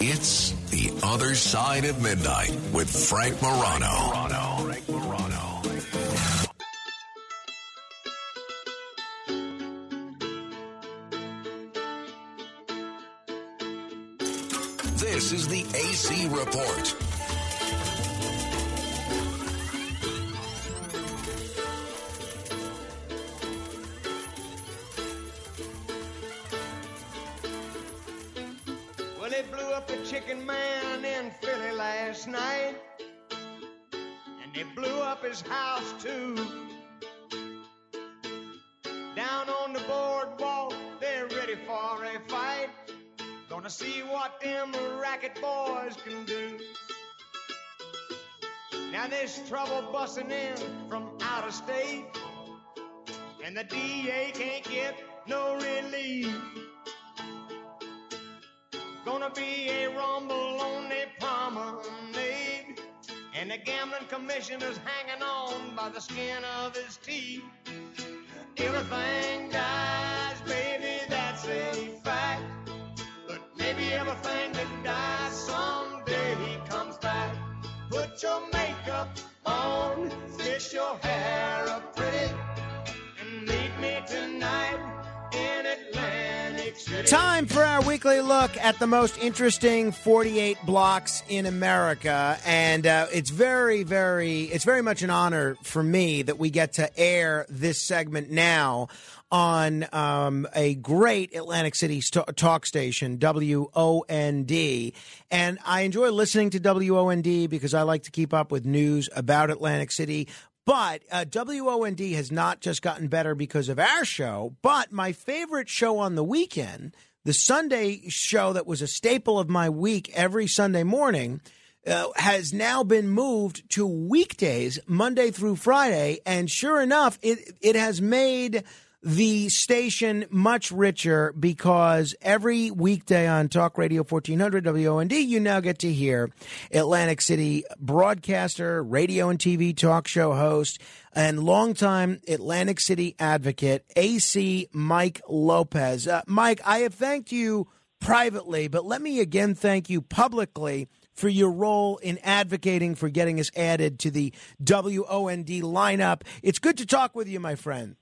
It's The Other Side of Midnight with Frank Morano. Frank Morano. This is the AC Report. On the boardwalk, they're ready for a fight. Gonna see what them racket boys can do. Now there's trouble busting in from out of state. And the DA can't get no relief. Gonna be a rumble on the promenade. And the gambling commissioner's hanging on by the skin of his teeth. Everything dies, baby, that's a fact. But maybe everything that dies someday comes back. Put your makeup on, fix your hair up pretty, and meet me tonight. Time for our weekly look at the most interesting 48 blocks in America. And uh, it's very, very, it's very much an honor for me that we get to air this segment now on um, a great Atlantic City st- talk station, WOND. And I enjoy listening to WOND because I like to keep up with news about Atlantic City. But uh, WOND has not just gotten better because of our show, but my favorite show on the weekend, the Sunday show that was a staple of my week every Sunday morning, uh, has now been moved to weekdays, Monday through Friday. And sure enough, it, it has made the station much richer because every weekday on Talk Radio 1400 WOND, you now get to hear Atlantic City broadcaster, radio and TV talk show host, and longtime Atlantic City advocate, AC Mike Lopez. Uh, Mike, I have thanked you privately, but let me again thank you publicly for your role in advocating for getting us added to the WOND lineup. It's good to talk with you, my friend.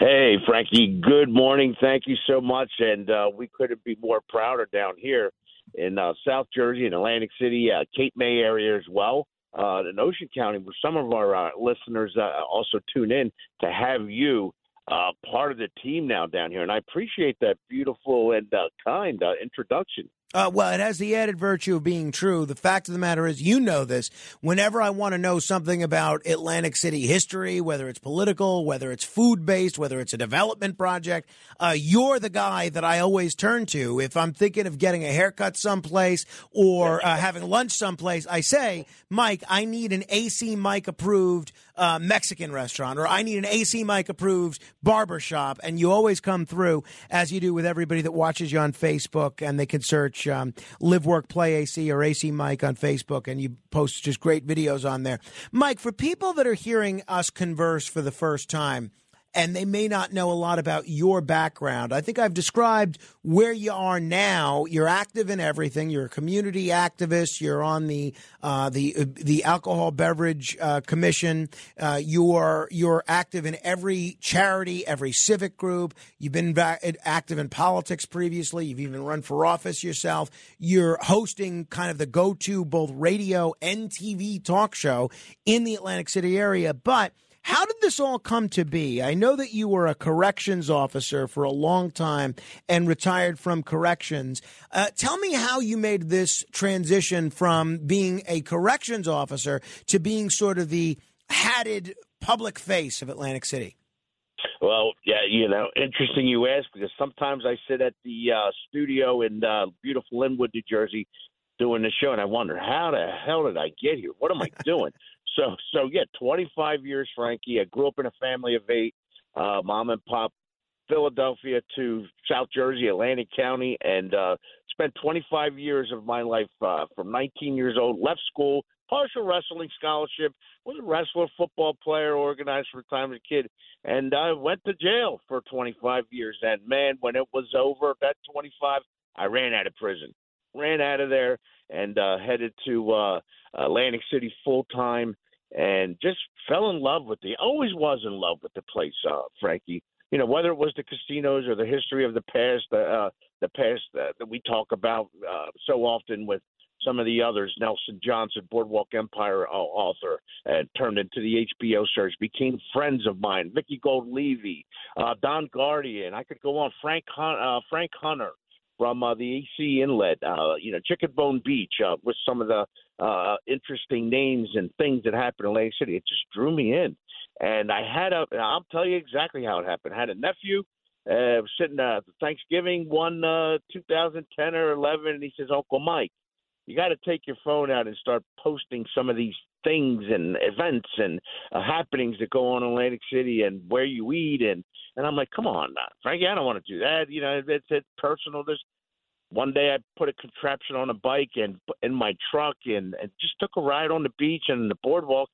Hey, Frankie, good morning. Thank you so much. And uh, we couldn't be more prouder down here in uh, South Jersey and Atlantic City, uh, Cape May area as well, uh, in Ocean County, where some of our uh, listeners uh, also tune in to have you uh, part of the team now down here. And I appreciate that beautiful and kind introduction. Uh, well, it has the added virtue of being true. The fact of the matter is, you know this. Whenever I want to know something about Atlantic City history, whether it's political, whether it's food based, whether it's a development project, uh, you're the guy that I always turn to. If I'm thinking of getting a haircut someplace or uh, having lunch someplace, I say, Mike, I need an AC Mike approved uh, Mexican restaurant, or I need an AC Mike approved barber shop. And you always come through, as you do with everybody that watches you on Facebook, and they can search um, Live Work Play AC or AC Mike on Facebook, and you post just great videos on there. Mike, for people that are hearing us converse for the first time, and they may not know a lot about your background. I think I've described where you are now. You're active in everything. You're a community activist. You're on the uh, the the alcohol beverage uh, commission. Uh, you're you're active in every charity, every civic group. You've been active in politics previously. You've even run for office yourself. You're hosting kind of the go-to both radio and TV talk show in the Atlantic City area, but how did this all come to be? I know that you were a corrections officer for a long time and retired from corrections. Uh, tell me how you made this transition from being a corrections officer to being sort of the hatted public face of Atlantic City. Well, yeah, you know, interesting you ask because sometimes I sit at the uh, studio in uh, beautiful Linwood, New Jersey, doing the show, and I wonder how the hell did I get here? What am I doing? So, so yeah, 25 years, Frankie. I grew up in a family of eight, uh, mom and pop, Philadelphia to South Jersey, Atlantic County, and uh, spent 25 years of my life uh, from 19 years old. Left school, partial wrestling scholarship, was a wrestler, football player, organized for time as a kid, and I went to jail for 25 years. And man, when it was over, that 25, I ran out of prison. Ran out of there and uh, headed to uh, Atlantic City full time, and just fell in love with the. Always was in love with the place, uh, Frankie. You know, whether it was the casinos or the history of the past, uh, the past uh, that we talk about uh, so often with some of the others, Nelson Johnson, Boardwalk Empire uh, author, and turned into the HBO search, became friends of mine. Vicki Gold Levi, uh, Don Guardian. I could go on. Frank Hun- uh, Frank Hunter from uh, the AC Inlet, uh, you know, Chicken Bone Beach, uh, with some of the uh, interesting names and things that happened in Atlantic City. It just drew me in, and I had a. I'll tell you exactly how it happened. I had a nephew. Uh, sitting at Thanksgiving one uh, 2010 or 11, and he says, Uncle Mike, you got to take your phone out and start posting some of these things and events and uh, happenings that go on in Atlantic City and where you eat and and I'm like, come on, uh, Frankie, I don't want to do that. You know, it's it's personal. This one day I put a contraption on a bike and in my truck and, and just took a ride on the beach and the boardwalk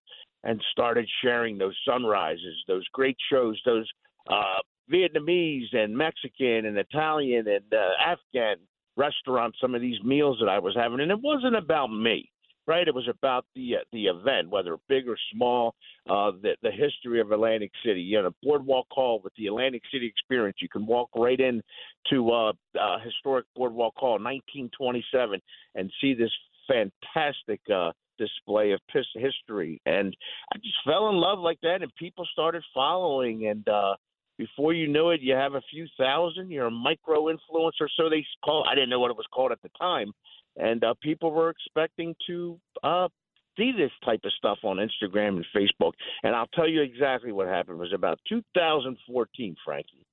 and started sharing those sunrises, those great shows, those uh, Vietnamese and Mexican and Italian and uh, Afghan restaurants, some of these meals that I was having, and it wasn't about me right? It was about the uh, the event, whether big or small, uh, the the history of Atlantic City. You know, boardwalk hall with the Atlantic City experience. You can walk right in to uh, uh, historic boardwalk hall, 1927, and see this fantastic. Uh, display of piss history and i just fell in love like that and people started following and uh before you knew it, you have a few thousand. You're a micro influencer, so they call. I didn't know what it was called at the time, and uh, people were expecting to uh, see this type of stuff on Instagram and Facebook. And I'll tell you exactly what happened. It was about 2014, Frankie.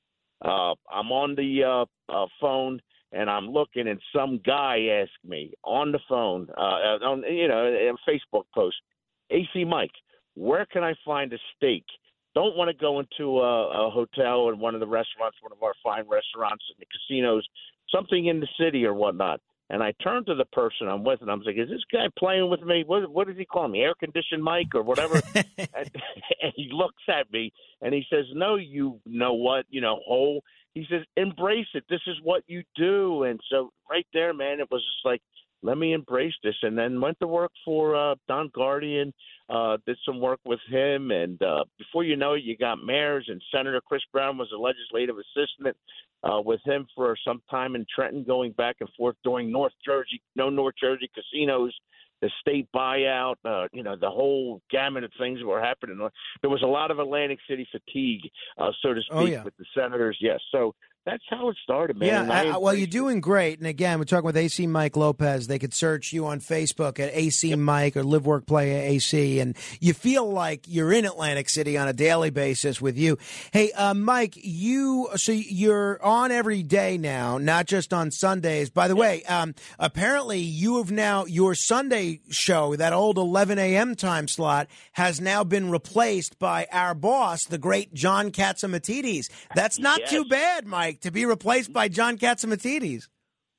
Uh, I'm on the uh, uh, phone and I'm looking, and some guy asked me on the phone, uh, on you know, a Facebook post, AC Mike, where can I find a steak? Don't want to go into a, a hotel or one of the restaurants, one of our fine restaurants in the casinos, something in the city or whatnot. And I turned to the person I'm with, and I'm like, "Is this guy playing with me? What, what does he call me? Air conditioned Mike or whatever?" and, and he looks at me and he says, "No, you know what? You know, whole." He says, "Embrace it. This is what you do." And so, right there, man, it was just like, "Let me embrace this." And then went to work for uh, Don Guardian. Uh, did some work with him, and uh, before you know it, you got mayors and Senator Chris Brown was a legislative assistant uh, with him for some time in Trenton, going back and forth during North Jersey, no North Jersey casinos, the state buyout, uh, you know, the whole gamut of things that were happening. There was a lot of Atlantic City fatigue, uh, so to speak, oh, yeah. with the senators. Yes, so that's how it started, man. Yeah, I, well, you're doing great. And again, we're talking with AC Mike Lopez. They could search you on Facebook at AC yep. Mike or Live Work Play AC, and you feel like you're in Atlantic City on a daily basis with you. Hey, uh, Mike, you so you're on every day now, not just on Sundays. By the way, um, apparently you have now your Sunday show, that old 11 a.m. time slot, has now been replaced by our boss, the great John Catsimatidis. That's not yes. too bad, Mike like to be replaced by John Catsimatidis?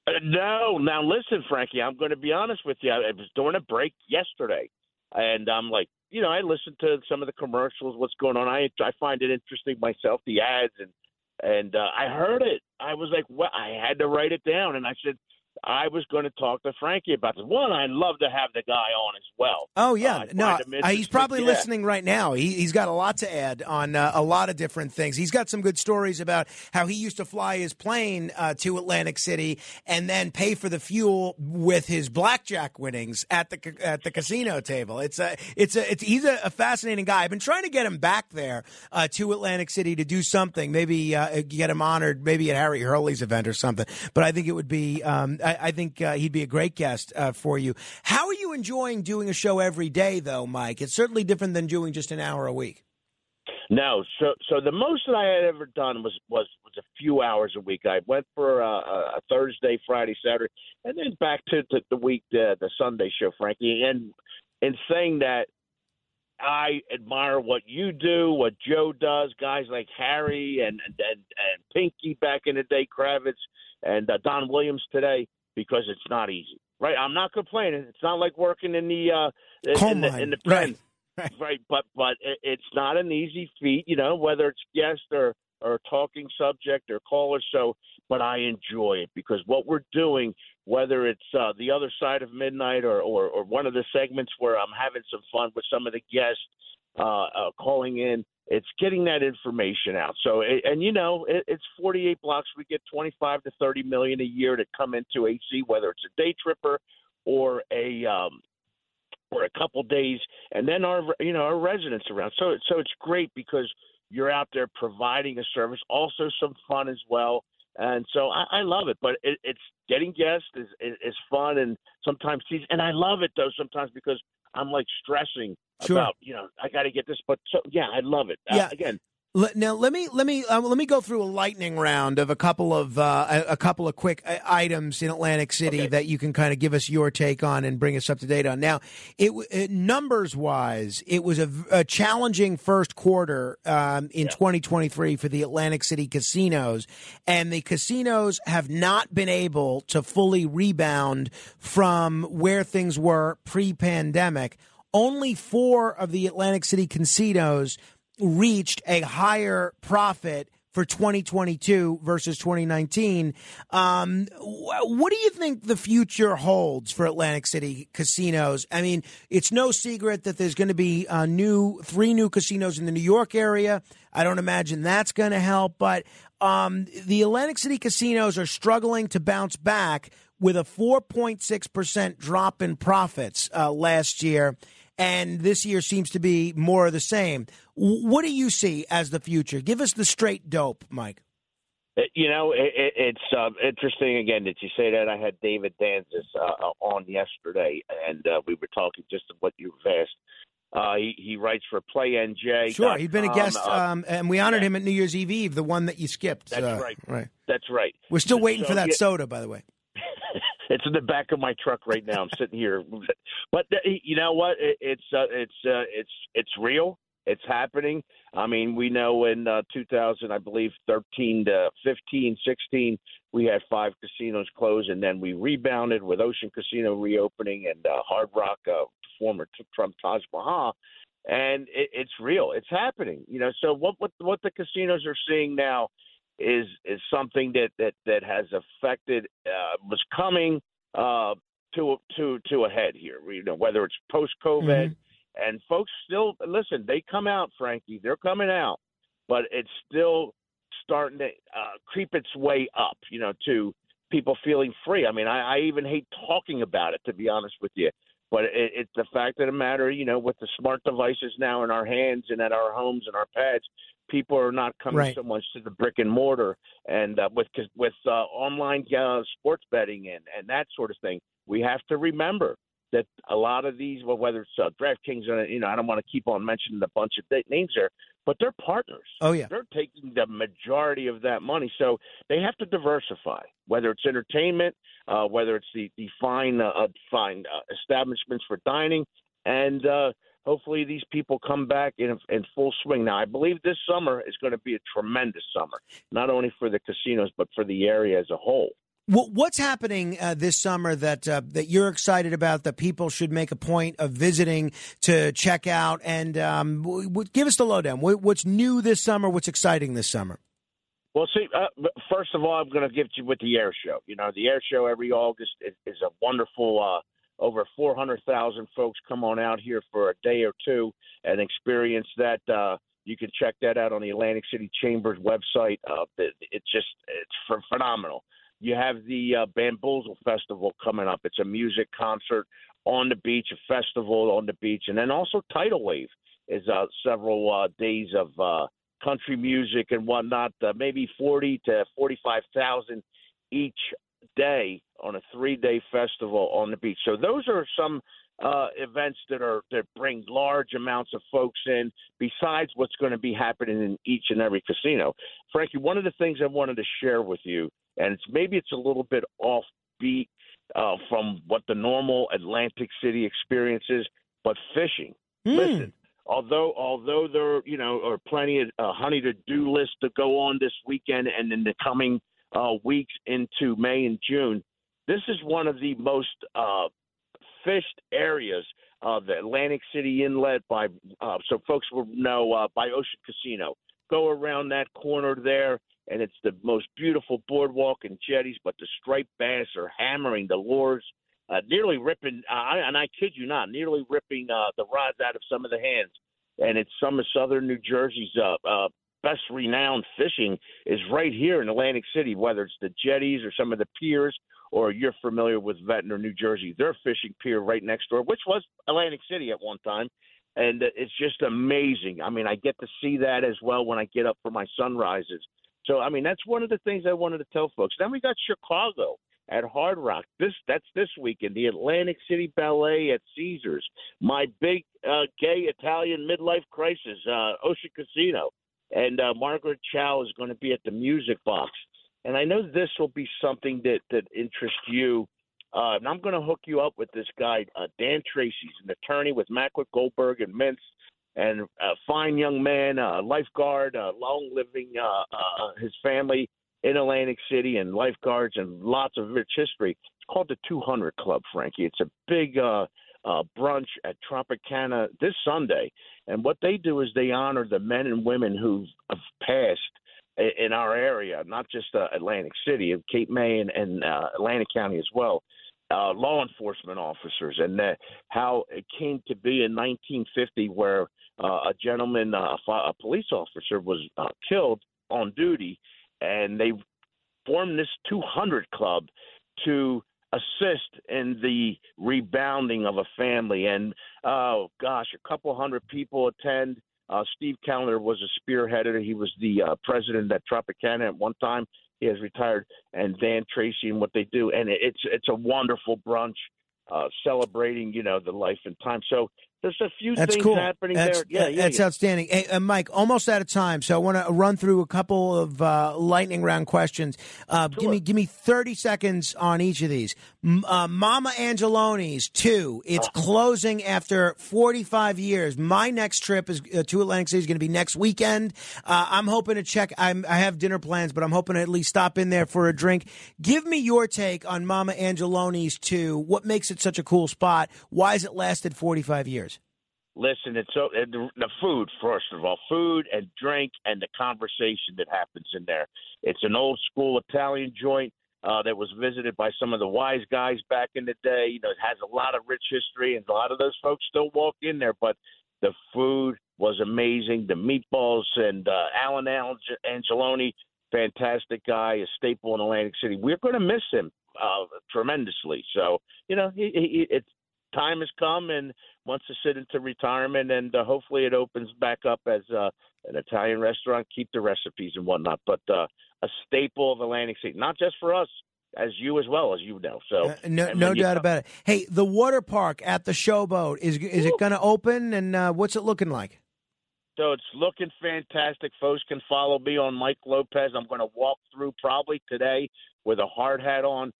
Uh, no. Now listen, Frankie. I'm going to be honest with you. I was doing a break yesterday, and I'm like, you know, I listened to some of the commercials. What's going on? I I find it interesting myself, the ads, and and uh, I heard it. I was like, well, I had to write it down, and I said, I was going to talk to Frankie about this. One, I'd love to have the guy on as well. Oh yeah, uh, no, uh, he's probably yeah. listening right now. He, has got a lot to add on uh, a lot of different things. He's got some good stories about how he used to fly his plane uh, to Atlantic City and then pay for the fuel with his blackjack winnings at the at the casino table. It's a it's a it's he's a, a fascinating guy. I've been trying to get him back there uh, to Atlantic City to do something. Maybe uh, get him honored, maybe at Harry Hurley's event or something. But I think it would be. Um, I, I think uh, he'd be a great guest uh, for you. How are you enjoying doing a show every day, though, Mike? It's certainly different than doing just an hour a week. No, so so the most that I had ever done was was was a few hours a week. I went for a, a Thursday, Friday, Saturday, and then back to, to the week the the Sunday show, Frankie. And in saying that, I admire what you do, what Joe does, guys like Harry and and and, and Pinky back in the day, Kravitz and uh, Don Williams today because it's not easy, right? I'm not complaining. It's not like working in the uh, in, the, in the pen, right. right? right? But but it's not an easy feat, you know, whether it's guest or or talking subject or caller. So, but I enjoy it because what we're doing whether it's uh, the other side of midnight or, or or one of the segments where I'm having some fun with some of the guests uh, uh, calling in. It's getting that information out. So, and you know, it, it's 48 blocks. We get 25 to 30 million a year to come into AC, whether it's a day tripper or a um, or a couple days, and then our you know our residents around. So so it's great because you're out there providing a service, also some fun as well. And so I, I love it, but it, it's getting guests is, is is fun and sometimes and I love it though sometimes because I'm like stressing Sure. about you know I got to get this, but so yeah, I love it. Yeah. Uh, again, Now let me let me uh, let me go through a lightning round of a couple of uh, a, a couple of quick uh, items in Atlantic City Okay. that you can kind of give us your take on and bring us up to date on. Now, it, it numbers wise, it was a challenging first quarter um, in 2023 for the Atlantic City casinos, and the casinos have not been able to fully rebound from where things were pre-pandemic. Only four of the Atlantic City casinos reached a higher profit for 2022 versus 2019. Um, what do you think the future holds for Atlantic City casinos? I mean, it's no secret that there's going to be uh, new three new casinos in the New York area. I don't imagine that's going to help, but um, the Atlantic City casinos are struggling to bounce back with a 4.6% drop in profits uh, last year and this year seems to be more of the same. What do you see as the future? Give us the straight dope, Mike. Uh, You know, it, it, it's uh, interesting again that you say that. I had David Danzis uh, on yesterday, and uh, we were talking just of what you've asked. Uh, he, he writes for Play NJ. Sure, he'd been a guest, Uh, um, and we honored yeah. him at New Year's Eve Eve, the one that you skipped. That's Uh, right. Right. that's right. We're still waiting So, for that yeah. soda, by the way. It's in the back of my truck right now. I'm sitting here, but uh, you know what? It, it's uh, it's uh, it's it's real. It's happening. I mean, we know in uh, 2000, I believe 13 to 15, 16, we had five casinos close, and then we rebounded with Ocean Casino reopening and uh, Hard Rock, uh, former t- from Taj Mahal, and it, it's real. It's happening. You know, so what what what the casinos are seeing now is is something that that that has affected uh, was coming uh, to to to a head here. You know, whether it's post COVID, Mm-hmm. and folks still listen. They come out, Frankie. They're coming out, but it's still starting to uh, creep its way up. You know, to people feeling free. I mean, I, I even hate talking about it to be honest with you. But it, it's the fact of the matter, you know, with the smart devices now in our hands and at our homes and our pads, people are not coming Right. so much to the brick and mortar and uh, with with uh, online uh, sports betting and and that sort of thing. We have to remember that a lot of these, well, whether it's uh, DraftKings, and you know, I don't want to keep on mentioning a bunch of names there, but they're partners Oh yeah. they're taking the majority of that money. So they have to diversify, whether it's entertainment, uh, whether it's the the fine uh, uh, fine uh, establishments for dining, and uh, hopefully these people come back in in full swing. Now, I believe this summer is going to be a tremendous summer, not only for the casinos but for the area as a whole. Wh- What's happening uh, this summer that uh, that you're excited about that people should make a point of visiting to check out and um, w- w- give us the lowdown. Wh- What's new this summer? What's exciting this summer? Well, see, uh, first of all, I'm going to give you with the air show. You know, the air show every August is, is a wonderful. Over 400,000 folks come on out here for a day or two and experience that. Uh, you can check that out on the Atlantic City Chambers website. Uh, it, it's just it's ph- phenomenal. You have the uh, Bamboozle Festival coming up. It's a music concert on the beach, a festival on the beach, and then also Tidal Wave is uh, several uh, days of uh, country music and whatnot. Uh, maybe forty to forty-five thousand each day on a three-day festival on the beach. So those are some uh, events that are that bring large amounts of folks in. Besides what's going to be happening in each and every casino, Frankie. One of the things I wanted to share with you, and it's maybe it's a little bit offbeat uh, from what the normal Atlantic City experience is, but fishing. Listen, although although there you know are plenty of uh, honey to do list to go on this weekend and in the coming uh, weeks into May and June, this is one of the most uh, fished areas of the Atlantic City Inlet by uh, so folks will know uh, by Ocean Casino. Go around that corner there. and it's the most beautiful boardwalk and jetties. But the striped bass are hammering the lures, uh, nearly ripping. Uh, and I kid you not, nearly ripping uh, the rods out of some of the hands. And it's some of southern New Jersey's uh, uh, best renowned fishing is right here in Atlantic City, whether it's the jetties or some of the piers, or you're familiar with Ventnor, New Jersey, their fishing pier right next door, which was Atlantic City at one time. And it's just amazing. I mean, I get to see that as well when I get up for my sunrises. So, I mean, that's one of the things I wanted to tell folks. Then we got Chicago at Hard Rock. This that's this weekend. The Atlantic City Ballet at Caesars. My big uh, gay Italian midlife crisis, uh, Ocean Casino and uh, Margaret Cho is going to be at the Music Box. And I know this will be something that that interests you. Uh, and I'm going to hook you up with this guy, uh, Dan Tracy. He's an attorney with Mackwitt Goldberg and Mintz, and a fine young man, a lifeguard, uh, long living uh, uh, his family in Atlantic City, and lifeguards and lots of rich history. It's called the 200 Club, Frankie. It's a big uh, uh, brunch at Tropicana this Sunday. And what they do is they honor the men and women who have passed in our area, not just uh, Atlantic City, of Cape May and, and uh, Atlantic County as well. Uh, law enforcement officers, and how it came to be in 1950, where uh, a gentleman, uh, a police officer, was uh, killed on duty, and they formed this 200 club to assist in the rebounding of a family. And oh gosh, a couple hundred people attend. Uh, Steve Callender was a spearheader. He was the uh, president at Tropicana at one time. He has retired, and Dan Tracy and what they do, and it's it's a wonderful brunch uh, celebrating, you know, the life and time. So there's a few that's things cool. happening that's, there. Yeah, yeah, that's yeah. outstanding. Hey, uh, Mike, almost out of time, so I want to run through a couple of uh, lightning round questions. Uh, Sure. Give me, give me thirty seconds on each of these. M- uh, Mama Angeloni's two. It's Oh. closing after forty-five years. My next trip is uh, to Atlantic City is going to be next weekend. Uh, I'm hoping to check. I'm, I have dinner plans, but I'm hoping to at least stop in there for a drink. Give me your take on Mama Angeloni's two. What makes it such a cool spot? Why has it lasted forty-five years? Listen, it's so the, the food first of all, food and drink and the conversation that happens in there. It's an old school Italian joint uh, that was visited by some of the wise guys back in the day. You know, it has a lot of rich history, and a lot of those folks still walk in there. But the food was amazing. The meatballs and uh, Alan Angeloni, fantastic guy, a staple in Atlantic City. We're going to miss him uh, tremendously. So you know, he, he, it's time has come and wants to sit into retirement, and uh, hopefully it opens back up as uh, an Italian restaurant. Keep the recipes and whatnot, but uh, a staple of Atlantic City, not just for us, as you as well as you know. So Uh, no, no doubt come- about it. Hey, the water park at the Showboat is is it going to open, and uh, what's it looking like? So it's looking fantastic. Folks can follow me on Mike Lopez. I'm going to walk through probably today with a hard hat on.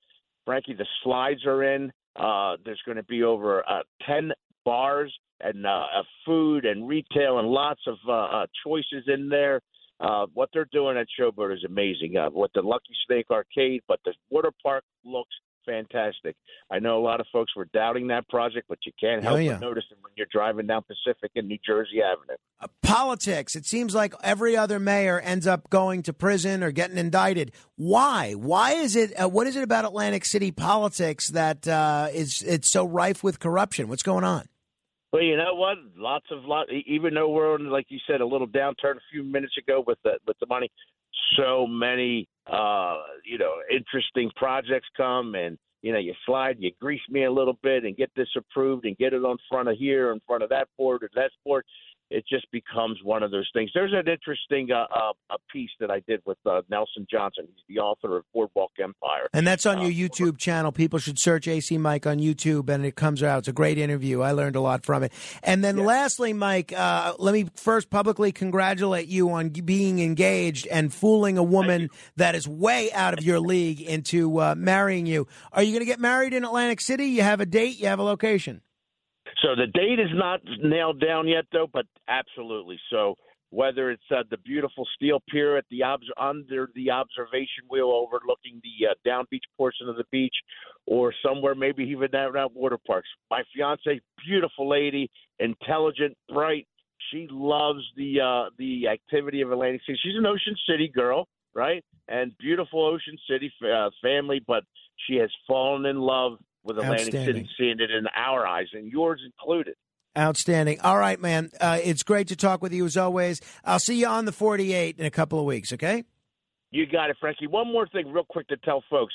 Frankie, the slides are in. Uh, there's going to be over uh, 10 bars and uh, uh, food and retail and lots of uh, uh, choices in there. Uh, what they're doing at Showboat is amazing. Uh, with the Lucky Snake Arcade, but the water park looks fantastic. I know a lot of folks were doubting that project, but you can't Oh, help yeah. but notice it when you're driving down Pacific and New Jersey Avenue. Uh, politics. It seems like every other mayor ends up going to prison or getting indicted. Why? Why is it? Uh, what is it about Atlantic City politics that uh, is it's so rife with corruption? What's going on? Well, you know what? Lots of lot. Even though we're on, like you said, a little downturn a few minutes ago with the with the money, so many uh, you know interesting projects come and you know you slide, you grease me a little bit and get this approved and get it on front of here, in front of that board or that board. It just becomes one of those things. There's an interesting uh, uh, a piece that I did with uh, Nelson Johnson. He's the author of Boardwalk Empire. And that's on Uh, your YouTube channel. People should search AC Mike on YouTube, and it comes out. It's a great interview. I learned a lot from it. And then, lastly, Mike, uh, let me first publicly congratulate you on being engaged and fooling a woman that is way out of your league into uh, marrying you. Are you going to get married in Atlantic City? You have a date. You have a location. So the date is not nailed down yet, though, but absolutely. So whether it's uh, the beautiful steel pier at the obs- under the observation wheel overlooking the uh, down beach portion of the beach, or somewhere maybe even down at water parks. My fiance, beautiful lady, intelligent, bright. She loves the uh, the activity of Atlantic City. She's an Ocean City girl. right? And beautiful Ocean City uh, family, but she has fallen in love with Atlantic City, seeing it in our eyes, and yours included. Outstanding. All right, man. Uh, it's great to talk with you as always. I'll see you on the 48 in a couple of weeks, okay? You got it, Frankie. One more thing, real quick, to tell folks.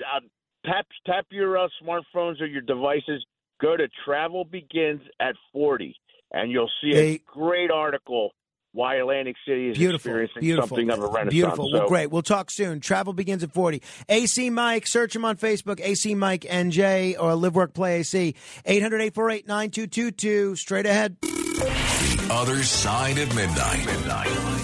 Uh, tap tap your uh, smartphones or your devices. Go to Travel Begins at 40, and you'll see a great article why Atlantic City is beautiful, experiencing beautiful, something of a renaissance. Beautiful. So, well, great. We'll talk soon. Travel begins at 40. AC Mike, search him on Facebook, AC Mike NJ or Live Work Play AC. 800 848 9222. Straight ahead. The other side of midnight. midnight.